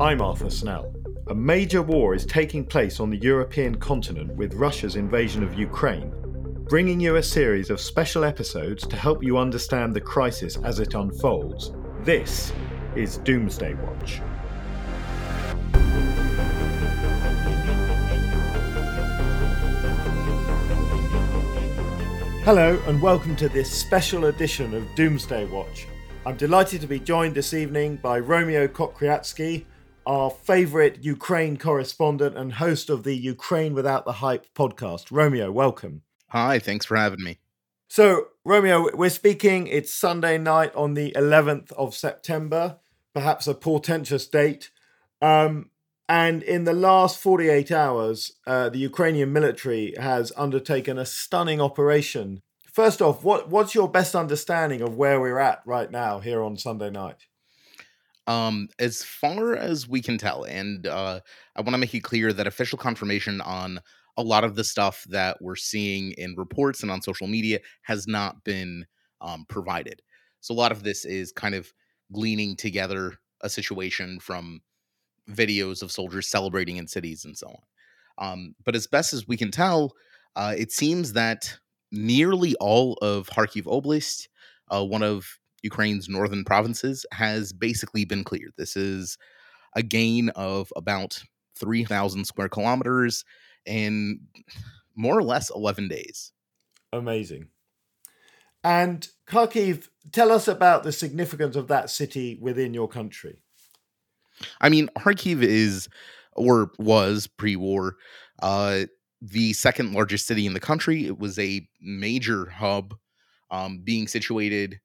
I'm Arthur Snell. A major war is taking place on the European continent with Russia's invasion of Ukraine, bringing you a series of special episodes to help you understand the crisis as it unfolds. This is Doomsday Watch. Hello, and welcome to this special edition of Doomsday Watch. I'm delighted to be joined this evening by Romeo Kokriatski, our favourite Ukraine correspondent and host of the Ukraine Without the Hype podcast. Romeo, welcome. Hi, thanks for having me. So, Romeo, we're speaking, it's Sunday night on the 11th of September, perhaps a portentous date. Um, and in the last 48 hours, uh, the Ukrainian military has undertaken a stunning operation. First off, what, what's your best understanding of where we're at right now here on Sunday night? Um, as far as we can tell, and uh, I want to make it clear that official confirmation on a lot of the stuff that we're seeing in reports and on social media has not been um, provided. So a lot of this is kind of gleaning together a situation from videos of soldiers celebrating in cities and so on. Um, but as best as we can tell, uh, it seems that nearly all of Kharkiv Oblast, uh, one of Ukraine's northern provinces, has basically been cleared. This is a gain of about 3,000 square kilometers in more or less 11 days. Amazing. And Kharkiv, tell us about the significance of that city within your country. I mean, Kharkiv is or was pre-war uh, the second largest city in the country. It was a major hub, um, being situated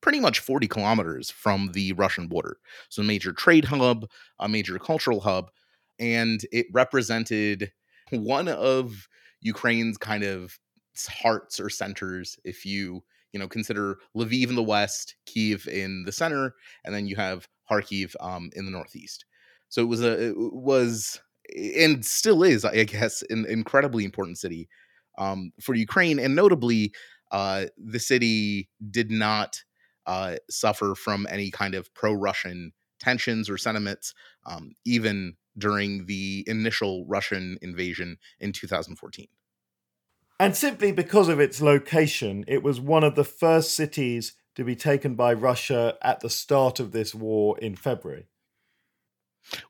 pretty much 40 kilometers from the Russian border. So, a major trade hub, a major cultural hub, and it represented one of Ukraine's kind of hearts or centers. If you you know consider Lviv in the west, Kiev in the center, and then you have Kharkiv um, in the northeast. So it was a it was and still is, I guess, an incredibly important city um, for Ukraine, and notably, uh, the city did not uh, suffer from any kind of pro-Russian tensions or sentiments, um, even during the initial Russian invasion in 2014. And simply because of its location, it was one of the first cities to be taken by Russia at the start of this war in February.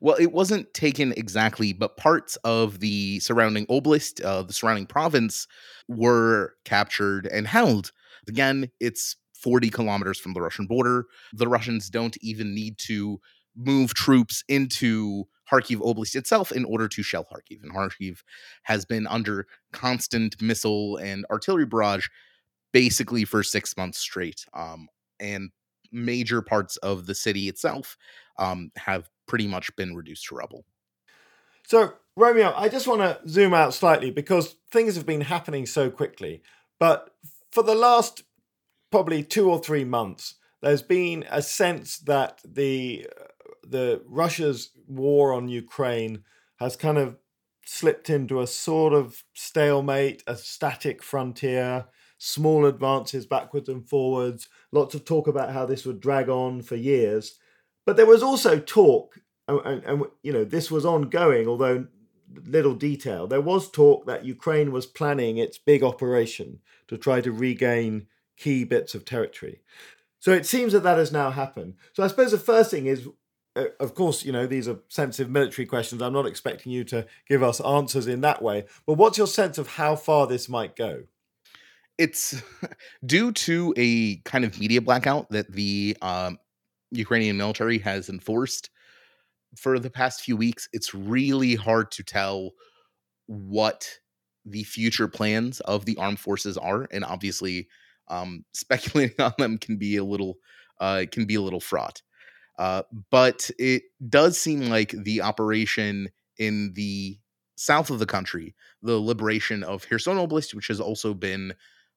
Well, it wasn't taken exactly, but parts of the surrounding oblast, uh, the surrounding province, were captured and held. Again, it's 40 kilometers from the Russian border. The Russians don't even need to move troops into Kharkiv Oblast itself in order to shell Kharkiv. And Kharkiv has been under constant missile and artillery barrage basically for six months straight. Um, and major parts of the city itself um, have pretty much been reduced to rubble. So, Romeo, I just want to zoom out slightly because things have been happening so quickly. But for the last probably two or three months, there's been a sense that the uh, the Russia's war on Ukraine has kind of slipped into a sort of stalemate, a static frontier, small advances backwards and forwards, lots of talk about how this would drag on for years. But there was also talk, and, and, and you know, this was ongoing, although little detail. There was talk that Ukraine was planning its big operation to try to regain key bits of territory. So it seems that that has now happened. So I suppose the first thing is, uh, of course, you know, these are sensitive military questions. I'm not expecting you to give us answers in that way. But what's your sense of how far this might go? It's due to a kind of media blackout that the um, Ukrainian military has enforced for the past few weeks, it's really hard to tell what the future plans of the armed forces are, and obviously, um, speculating on them can be a little uh, can be a little fraught. Uh, but it does seem like the operation in the south of the country, the liberation of Kherson Oblast, which has also been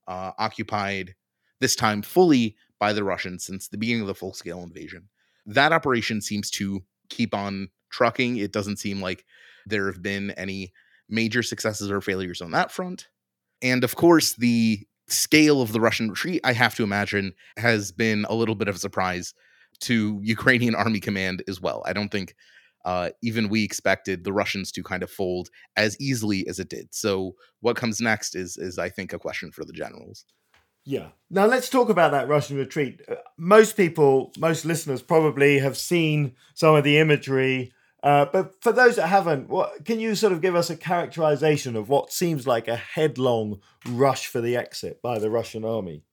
uh, occupied this time fully by the Russians since the beginning of the full scale invasion. That operation seems to keep on trucking. It doesn't seem like there have been any major successes or failures on that front. And of course, the scale of the Russian retreat, I have to imagine, has been a little bit of a surprise to Ukrainian army command as well. I don't think uh, even we expected the Russians to kind of fold as easily as it did. So what comes next is is I think a question for the generals. Yeah. Now let's talk about that Russian retreat. Uh, most people, most listeners probably have seen some of the imagery. Uh, but for those that haven't, what can you sort of give us a characterization of what seems like a headlong rush for the exit by the Russian army?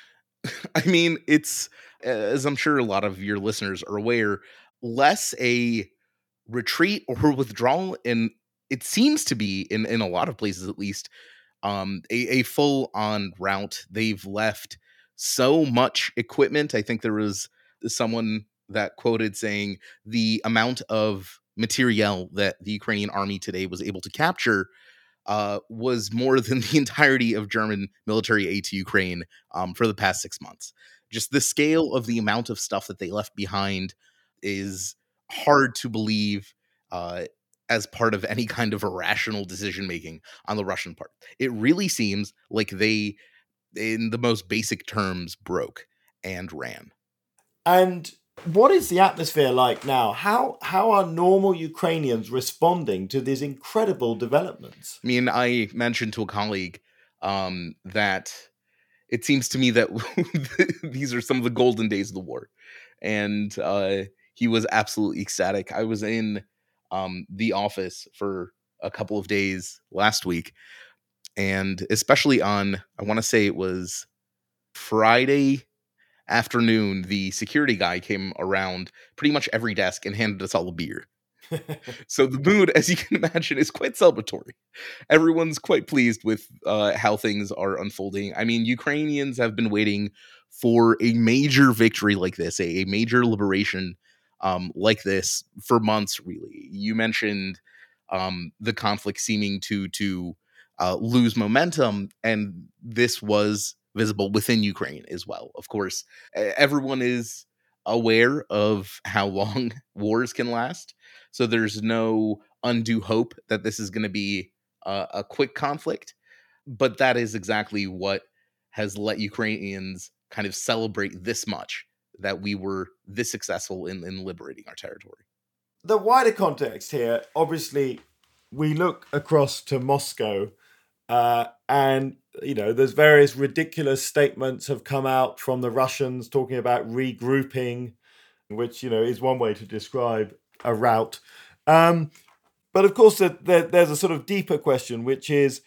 I mean, it's as I'm sure a lot of your listeners are aware, less a retreat or withdrawal, and it seems to be in in a lot of places at least um, a, a full on route. They've left so much equipment. I think there was someone that quoted saying the amount of materiel that the Ukrainian army today was able to capture uh, was more than the entirety of German military aid to Ukraine um, for the past six months. Just the scale of the amount of stuff that they left behind is hard to believe uh, as part of any kind of irrational decision making on the Russian part. It really seems like they, in the most basic terms, broke and ran. And what is the atmosphere like now? How how are normal Ukrainians responding to these incredible developments? I mean, I mentioned to a colleague um, that it seems to me that these are some of the golden days of the war, and uh, he was absolutely ecstatic. I was in um, the office for a couple of days last week, and especially on I want to say it was Friday afternoon, the security guy came around pretty much every desk and handed us all a beer. so the mood, as you can imagine, is quite celebratory. Everyone's quite pleased with uh, how things are unfolding. I mean, Ukrainians have been waiting for a major victory like this, a, a major liberation um, like this for months. Really, you mentioned um, the conflict seeming to to uh, lose momentum, and this was visible within Ukraine as well. Of course, everyone is aware of how long wars can last. So there's no undue hope that this is going to be a, a, quick conflict. But that is exactly what has let Ukrainians kind of celebrate this much that we were this successful in, in liberating our territory. The wider context here, obviously, we look across to Moscow uh, and you know, there's various ridiculous statements have come out from the Russians talking about regrouping, which you know is one way to describe a rout. Um, but of course, there, there's a sort of deeper question, which is,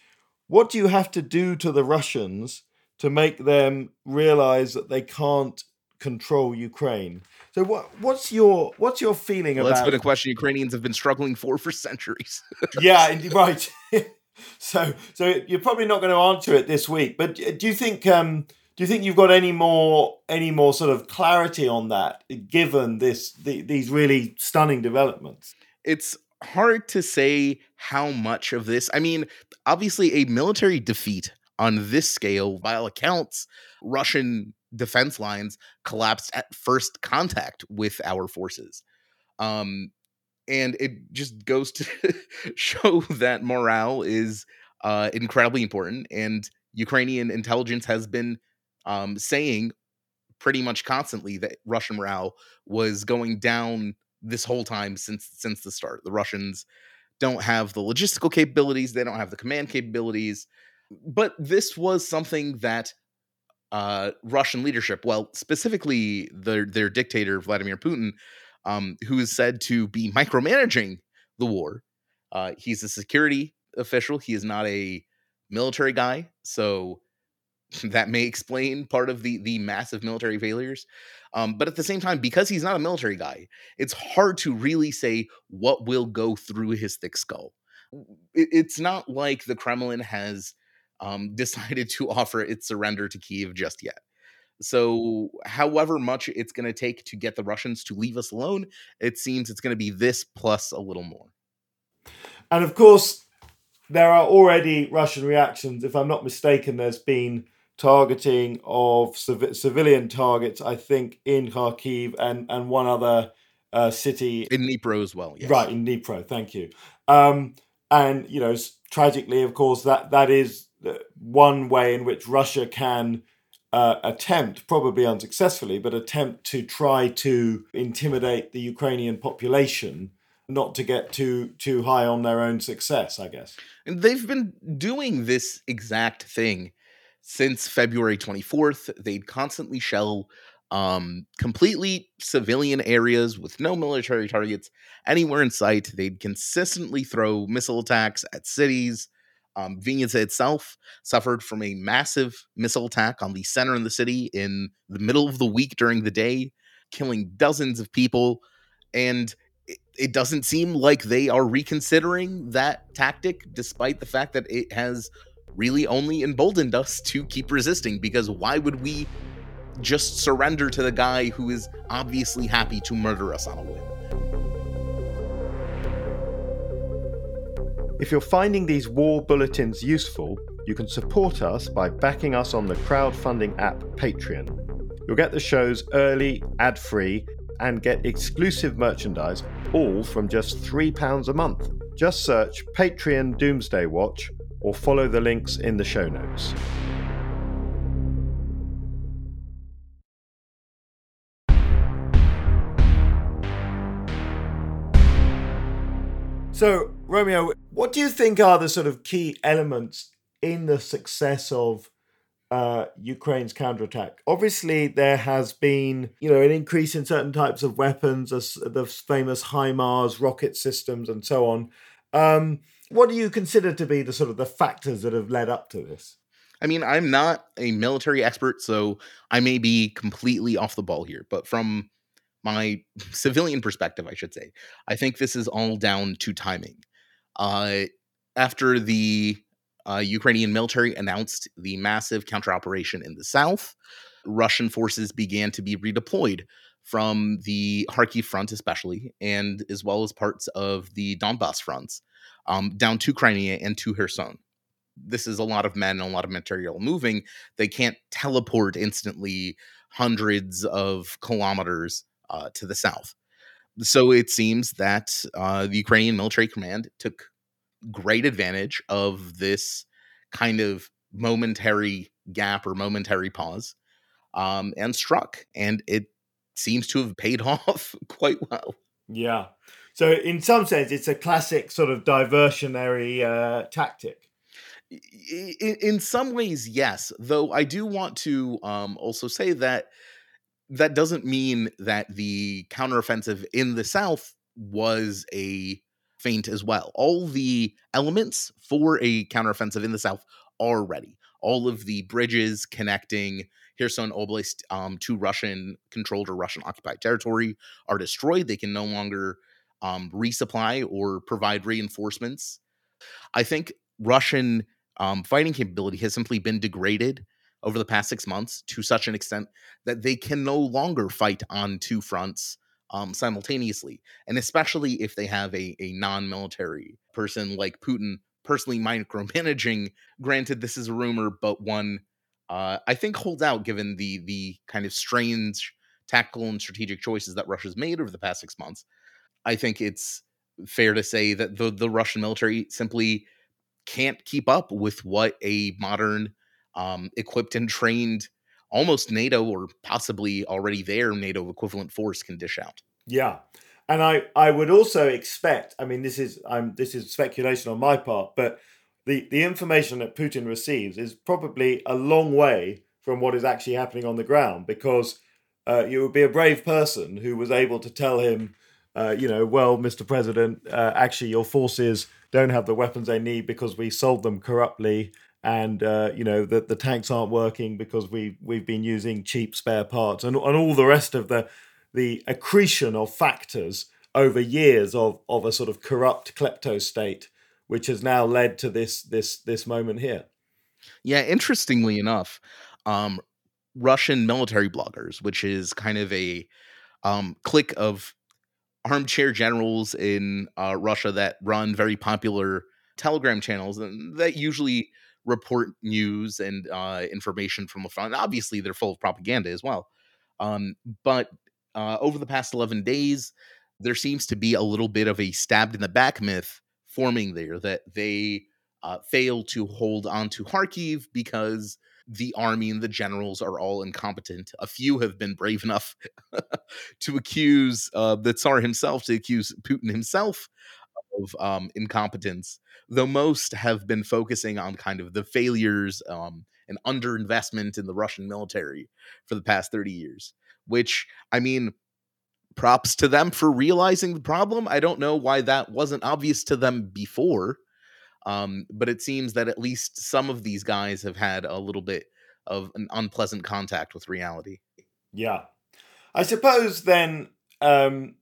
what do you have to do to the Russians to make them realize that they can't control Ukraine? So what what's your what's your feeling well, about? That's been a question Ukrainians have been struggling for for centuries. yeah, right. so so you're probably not going to answer it this week. But do you think um, do you think you've got any more any more sort of clarity on that, given this the, these really stunning developments? It's hard to say how much of this. I mean, obviously, a military defeat on this scale, by all accounts, Russian defense lines collapsed at first contact with our forces. Um, and it just goes to show that morale is uh, incredibly important. And Ukrainian intelligence has been um, saying pretty much constantly that Russian morale was going down this whole time since since the start. The Russians don't have the logistical capabilities, they don't have the command capabilities, but this was something that uh, Russian leadership, well, specifically their their dictator Vladimir Putin, um, who is said to be micromanaging the war. Uh, he's a security official. He is not a military guy, so that may explain part of the the massive military failures. Um, but at the same time, because he's not a military guy, it's hard to really say what will go through his thick skull. It, it's not like the Kremlin has um, decided to offer its surrender to Kiev just yet. So, however much it's going to take to get the Russians to leave us alone, it seems it's going to be this plus a little more. And of course, there are already Russian reactions. If I'm not mistaken, there's been targeting of civ- civilian targets, I think, in Kharkiv and, and one other uh, city. In Dnipro as well, yes. Right, in Dnipro, thank you. Um, and, you know, tragically, of course, that, that is one way in which Russia can uh, attempt, probably unsuccessfully, but attempt to try to intimidate the Ukrainian population not to get too too high on their own success, I guess. And they've been doing this exact thing since February 24th. They'd constantly shell um, completely civilian areas with no military targets anywhere in sight. They'd consistently throw missile attacks at cities. Um, itself suffered from a massive missile attack on the center of the city in the middle of the week during the day, killing dozens of people. And it, it doesn't seem like they are reconsidering that tactic, despite the fact that it has really only emboldened us to keep resisting. Because why would we just surrender to the guy who is obviously happy to murder us on a whim. If you're finding these war bulletins useful, you can support us by backing us on the crowdfunding app Patreon. You'll get the shows early, ad free, and get exclusive merchandise, all from just £3 a month. Just search Patreon Doomsday Watch or follow the links in the show notes. So, Romeo, what do you think are the sort of key elements in the success of uh, Ukraine's counterattack? Obviously, there has been, you know, an increase in certain types of weapons, the famous HIMARS rocket systems, and so on. Um, what do you consider to be the sort of the factors that have led up to this? I mean, I'm not a military expert, so I may be completely off the ball here. But from my civilian perspective, I should say, I think this is all down to timing. Uh, after the uh, Ukrainian military announced the massive counter operation in the south, Russian forces began to be redeployed from the Kharkiv front, especially, and as well as parts of the Donbass fronts, um, down to Crimea and to Kherson. This is a lot of men and a lot of material moving. They can't teleport instantly hundreds of kilometers uh, to the south. So it seems that uh, the Ukrainian military command took great advantage of this kind of momentary gap or momentary pause um, and struck. And it seems to have paid off quite well. Yeah. So, in some sense, it's a classic sort of diversionary uh, tactic. In, in some ways, yes. Though I do want to um, also say that that doesn't mean that the counteroffensive in the South was a feint as well. All the elements for a counteroffensive in the South are ready. All of the bridges connecting Kherson Oblast um, to Russian controlled or Russian occupied territory are destroyed. They can no longer um, resupply or provide reinforcements. I think Russian um, fighting capability has simply been degraded over the past six months to such an extent that they can no longer fight on two fronts um, simultaneously. And especially if they have a, a non military person like Putin personally micromanaging. Granted, this is a rumor, but one uh, I think holds out given the the kind of strange tactical and strategic choices that Russia's made over the past six months. I think it's fair to say that the the Russian military simply can't keep up with what a modern um, equipped and trained almost NATO or possibly already there NATO equivalent force can dish out. Yeah. And I, I would also expect, I mean, this is I'm this is speculation on my part, but the, the information that Putin receives is probably a long way from what is actually happening on the ground because uh, you would be a brave person who was able to tell him, uh, you know, well, Mr. President, uh, actually, your forces don't have the weapons they need because we sold them corruptly and uh, you know the the tanks aren't working because we we've been using cheap spare parts and and all the rest of the the accretion of factors over years of of a sort of corrupt klepto state which has now led to this this this moment here. Yeah interestingly enough um russian military bloggers which is kind of a um clique of armchair generals in uh, russia that run very popular telegram channels and that usually report news and uh, information from the front. Obviously, they're full of propaganda as well. Um, but uh, over the past 11 days, there seems to be a little bit of a stabbed in the back myth forming there that they uh, failed to hold on to Kharkiv because the army and the generals are all incompetent. A few have been brave enough to accuse uh, the Tsar himself, to accuse Putin himself of um, incompetence, though most have been focusing on kind of the failures um, and underinvestment in the Russian military for the past 30 years, which, I mean, props to them for realizing the problem. I don't know why that wasn't obvious to them before. Um, but it seems that at least some of these guys have had a little bit of an unpleasant contact with reality. Yeah. I suppose then, um,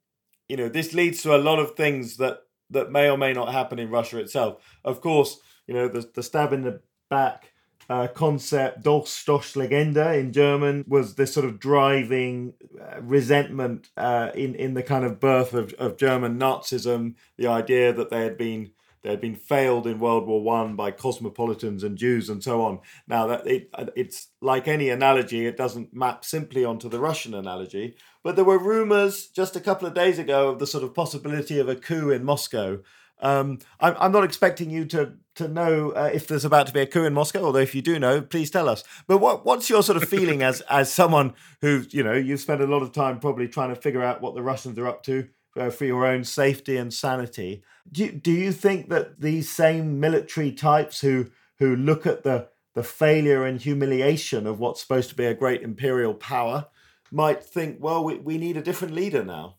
you know, this leads to a lot of things that, that may or may not happen in Russia itself. Of course, you know, the, the stab in the back uh, concept, Dolchstoßlegende in German, was this sort of driving uh, resentment uh, in, in the kind of birth of, of German Nazism, the idea that they had been they had been failed in World War One by cosmopolitans and Jews and so on. Now that it it's like any analogy, it doesn't map simply onto the Russian analogy. But there were rumors just a couple of days ago of the sort of possibility of a coup in Moscow. Um, I'm, I'm not expecting you to to know uh, if there's about to be a coup in Moscow, although if you do know, please tell us. But what what's your sort of feeling as as someone who you know you've spent a lot of time probably trying to figure out what the Russians are up to uh, for your own safety and sanity. Do you, do you think that these same military types who who look at the the failure and humiliation of what's supposed to be a great imperial power might think, well, we, we need a different leader now?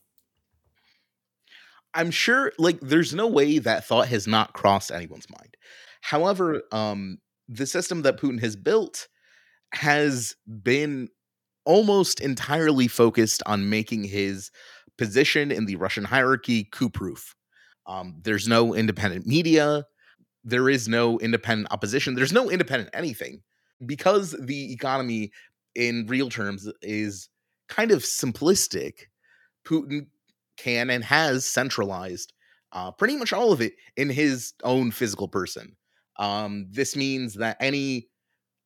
I'm sure, like, there's no way that thought has not crossed anyone's mind. However, um, the system that Putin has built has been almost entirely focused on making his position in the Russian hierarchy coup proof. Um, there's no independent media. There is no independent opposition. There's no independent anything because the economy, in real terms, is kind of simplistic. Putin can and has centralized uh, pretty much all of it in his own physical person. Um, this means that any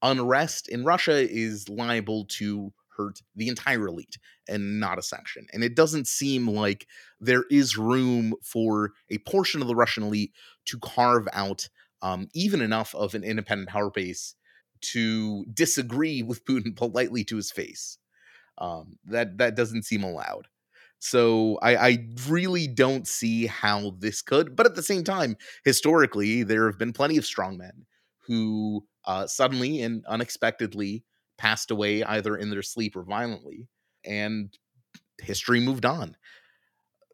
unrest in Russia is liable to hurt the entire elite and not a section. And it doesn't seem like there is room for a portion of the Russian elite to carve out um, even enough of an independent power base to disagree with Putin politely to his face. Um, that that doesn't seem allowed. So I, I really don't see how this could. But at the same time, historically, there have been plenty of strongmen who uh, suddenly and unexpectedly passed away either in their sleep or violently, and history moved on.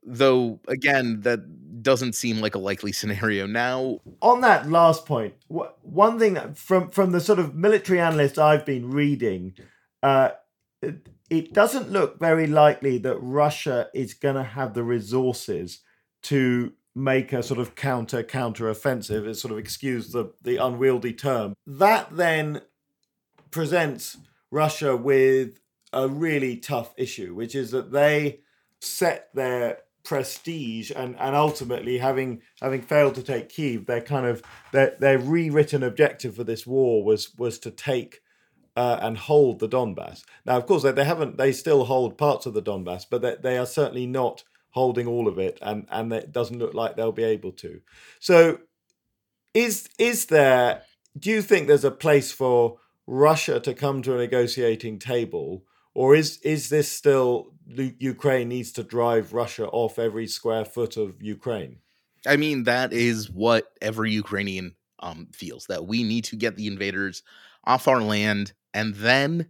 Though, again, that doesn't seem like a likely scenario now. On that last point, one thing from from the sort of military analysts I've been reading, uh, it, doesn't look very likely that Russia is going to have the resources to make a sort of counter counter offensive. It's sort of excuse the the unwieldy term. That then presents Russia with a really tough issue, which is that they set their prestige and, and ultimately having having failed to take Kiev, their kind of their their rewritten objective for this war was was to take uh, and hold the Donbass. Now, of course, they, they haven't. They still hold parts of the Donbass, but they, they are certainly not holding all of it, and and it doesn't look like they'll be able to. So, is is there? Do you think there's a place for Russia to come to a negotiating table, or is is this still Ukraine needs to drive Russia off every square foot of Ukraine? I mean, that is what every Ukrainian um, feels that we need to get the invaders off our land, and then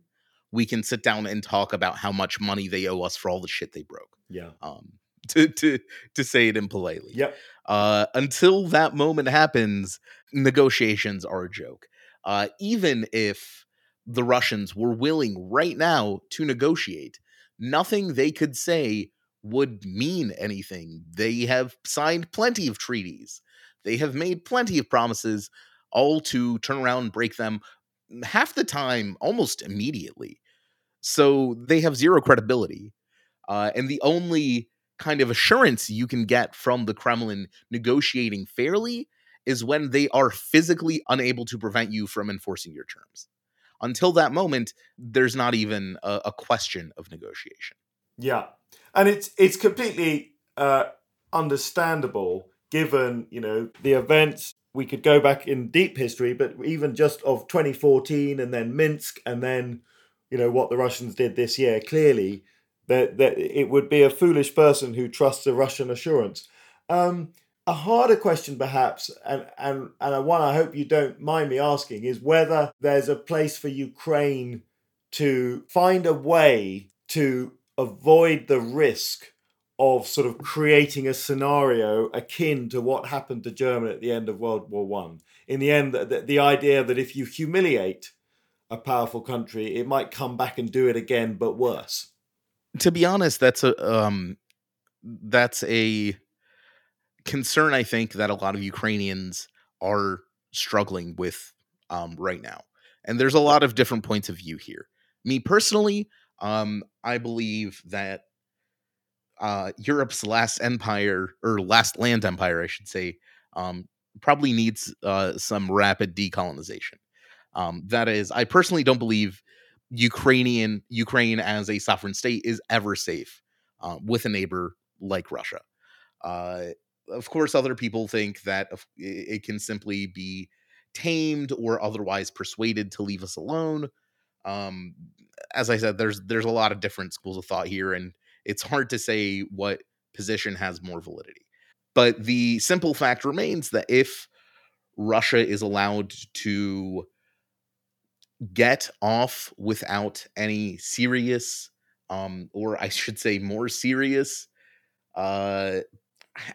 we can sit down and talk about how much money they owe us for all the shit they broke. Yeah. Um, to to to say it impolitely. Yep. Uh, until that moment happens, negotiations are a joke uh, even if the Russians were willing right now to negotiate, nothing they could say would mean anything. They have signed plenty of treaties, they have made plenty of promises, all to turn around and break them half the time almost immediately. So they have zero credibility. Uh, and the only kind of assurance you can get from the Kremlin negotiating fairly is when they are physically unable to prevent you from enforcing your terms. Until that moment, there's not even a, a question of negotiation. Yeah, and it's it's completely uh, understandable given you know the events we could go back in deep history, but even just of 2014 and then Minsk and then, you know, what the Russians did this year, clearly that, that it would be a foolish person who trusts a Russian assurance. Um, a harder question, perhaps, and, and, and one I hope you don't mind me asking, is whether there's a place for Ukraine to find a way to avoid the risk of sort of creating a scenario akin to what happened to Germany at the end of World War One. In the end, the, the idea that if you humiliate a powerful country, it might come back and do it again, but worse. To be honest, that's a um, that's a concern I think that a lot of Ukrainians are struggling with um, right now. And there's a lot of different points of view here. Me personally, um, I believe that uh, Europe's last empire or last land empire, I should say, um, probably needs uh, some rapid decolonization. Um, that is, I personally don't believe Ukrainian Ukraine as a sovereign state is ever safe uh, with a neighbor like Russia. Of course, other people think that it can simply be tamed or otherwise persuaded to leave us alone. Um, as I said, there's there's a lot of different schools of thought here, and it's hard to say what position has more validity. But the simple fact remains that if Russia is allowed to get off without any serious, um, or I should say more serious, uh,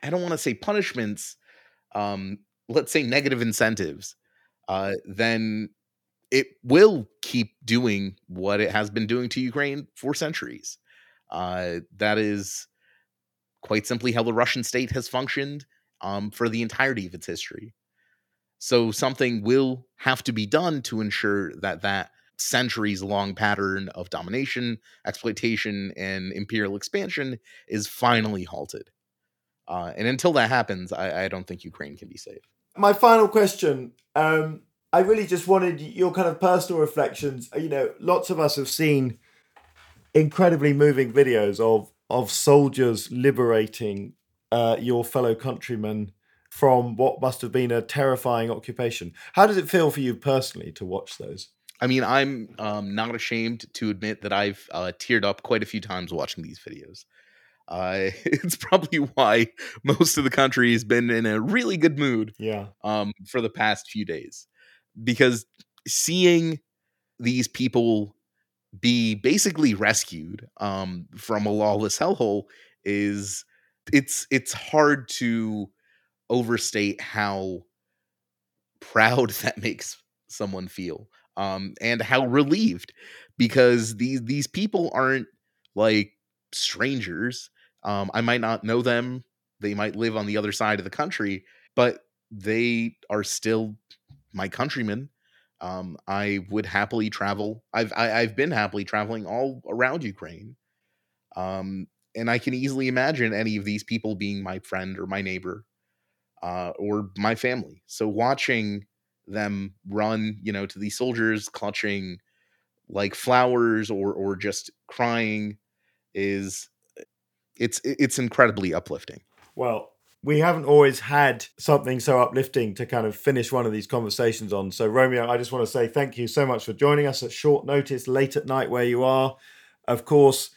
I don't want to say punishments, um, let's say negative incentives, uh, then it will keep doing what it has been doing to Ukraine for centuries. Uh, that is quite simply how the Russian state has functioned um, for the entirety of its history. So something will have to be done to ensure that that centuries long pattern of domination, exploitation, and imperial expansion is finally halted. Uh, and until that happens, I, I, don't think Ukraine can be safe. My final question. Um, I really just wanted your kind of personal reflections. You know, lots of us have seen incredibly moving videos of of soldiers liberating uh, your fellow countrymen from what must have been a terrifying occupation. How does it feel for you personally to watch those? I mean, I'm um, not ashamed to admit that I've uh, teared up quite a few times watching these videos. Uh, it's probably why most of the country has been in a really good mood. Yeah. Um, for the past few days, because seeing these people be basically rescued um, from a lawless hellhole is it's it's hard to overstate how proud that makes someone feel um, and how relieved because these these people aren't like strangers um, i might not know them they might live on the other side of the country but they are still my countrymen um, I would happily travel. I've I, have i have been happily traveling all around Ukraine, um, and I can easily imagine any of these people being my friend or my neighbor, uh, or my family. So watching them run, you know, to these soldiers clutching like flowers or or just crying is it's it's incredibly uplifting. Well, we haven't always had something so uplifting to kind of finish one of these conversations on. So, Romeo, I just want to say thank you so much for joining us at short notice, late at night where you are. Of course,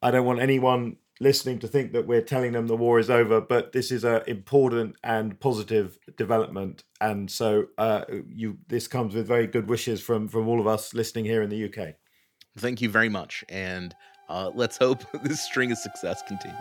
I don't want anyone listening to think that we're telling them the war is over, but this is an important and positive development. And so, uh, you this comes with very good wishes from from all of us listening here in the UK. Thank you very much, and uh, let's hope this string of success continues.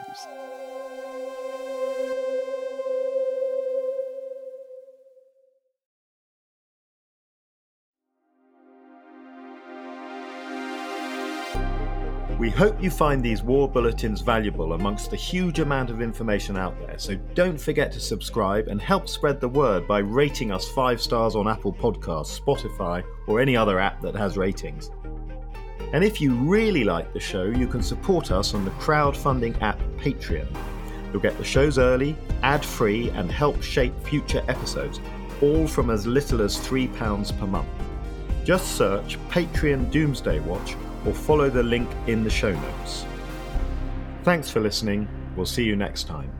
We hope you find these war bulletins valuable amongst the huge amount of information out there, so don't forget to subscribe and help spread the word by rating us five stars on Apple Podcasts, Spotify, or any other app that has ratings. And if you really like the show, you can support us on the crowdfunding app Patreon. You'll get the shows early, ad free, and help shape future episodes, all from as little as £3 per month. Just search Patreon Doomsday Watch or follow the link in the show notes. Thanks for listening. We'll see you next time.